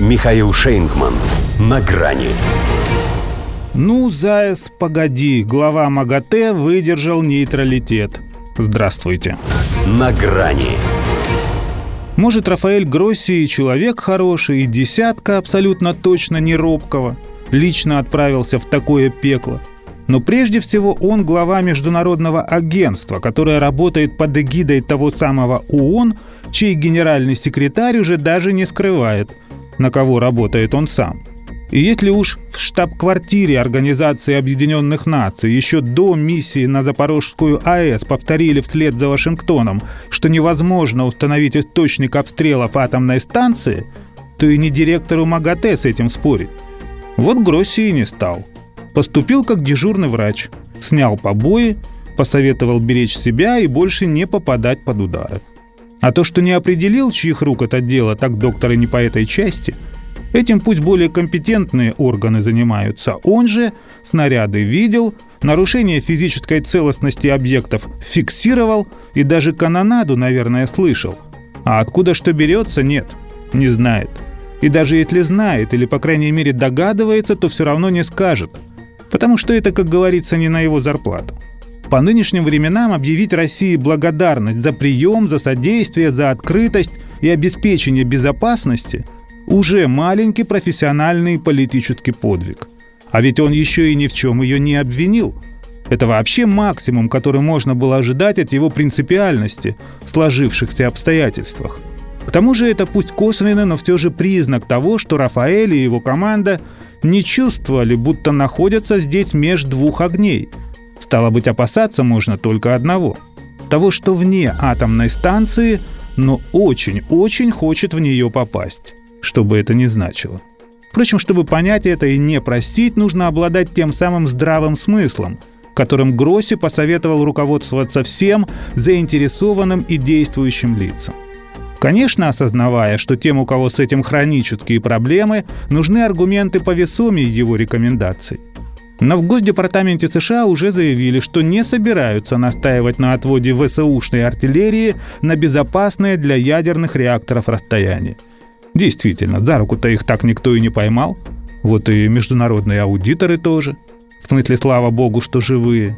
Михаил Шейнгман. На грани. Ну, Заяц, погоди, глава МАГАТЭ выдержал нейтралитет. Здравствуйте. На грани. Может, Рафаэль Гросси и человек хороший, и десятка абсолютно точно не робкого, лично отправился в такое пекло. Но прежде всего он глава международного агентства, которое работает под эгидой того самого ООН, чей генеральный секретарь уже даже не скрывает – на кого работает он сам. И если уж в штаб-квартире Организации Объединенных Наций еще до миссии на Запорожскую АЭС повторили вслед за Вашингтоном, что невозможно установить источник обстрелов атомной станции, то и не директору МАГАТЭ с этим спорить. Вот Гросси и не стал. Поступил как дежурный врач, снял побои, посоветовал беречь себя и больше не попадать под удары. А то, что не определил, чьих рук это дело, так доктор и не по этой части, этим пусть более компетентные органы занимаются. Он же снаряды видел, нарушение физической целостности объектов фиксировал и даже канонаду, наверное, слышал. А откуда что берется, нет, не знает. И даже если знает или, по крайней мере, догадывается, то все равно не скажет. Потому что это, как говорится, не на его зарплату по нынешним временам объявить России благодарность за прием, за содействие, за открытость и обеспечение безопасности уже маленький профессиональный политический подвиг. А ведь он еще и ни в чем ее не обвинил. Это вообще максимум, который можно было ожидать от его принципиальности в сложившихся обстоятельствах. К тому же это пусть косвенно, но все же признак того, что Рафаэль и его команда не чувствовали, будто находятся здесь между двух огней – Стало быть, опасаться можно только одного. Того, что вне атомной станции, но очень-очень хочет в нее попасть. Что бы это ни значило. Впрочем, чтобы понять это и не простить, нужно обладать тем самым здравым смыслом, которым Гросси посоветовал руководствоваться всем заинтересованным и действующим лицам. Конечно, осознавая, что тем, у кого с этим хронические проблемы, нужны аргументы повесомее его рекомендаций – но в Госдепартаменте США уже заявили, что не собираются настаивать на отводе ВСУшной артиллерии на безопасное для ядерных реакторов расстояние. Действительно, за руку-то их так никто и не поймал. Вот и международные аудиторы тоже. В смысле, слава богу, что живые.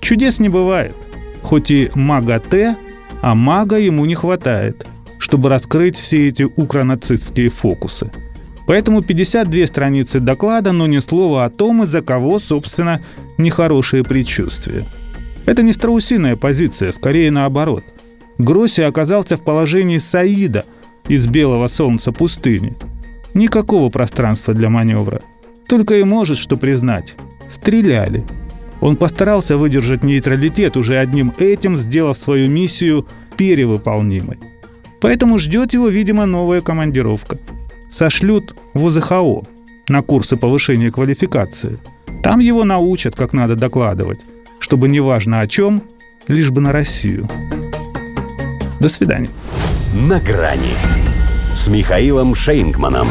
Чудес не бывает. Хоть и мага Т, а мага ему не хватает, чтобы раскрыть все эти укронацистские фокусы – Поэтому 52 страницы доклада, но ни слова о том, из-за кого, собственно, нехорошие предчувствия. Это не страусиная позиция, скорее наоборот. Гросси оказался в положении Саида из белого солнца пустыни. Никакого пространства для маневра. Только и может что признать. Стреляли. Он постарался выдержать нейтралитет, уже одним этим сделав свою миссию перевыполнимой. Поэтому ждет его, видимо, новая командировка – сошлют в УЗХО на курсы повышения квалификации. Там его научат, как надо докладывать, чтобы неважно о чем, лишь бы на Россию. До свидания. На грани с Михаилом Шейнгманом.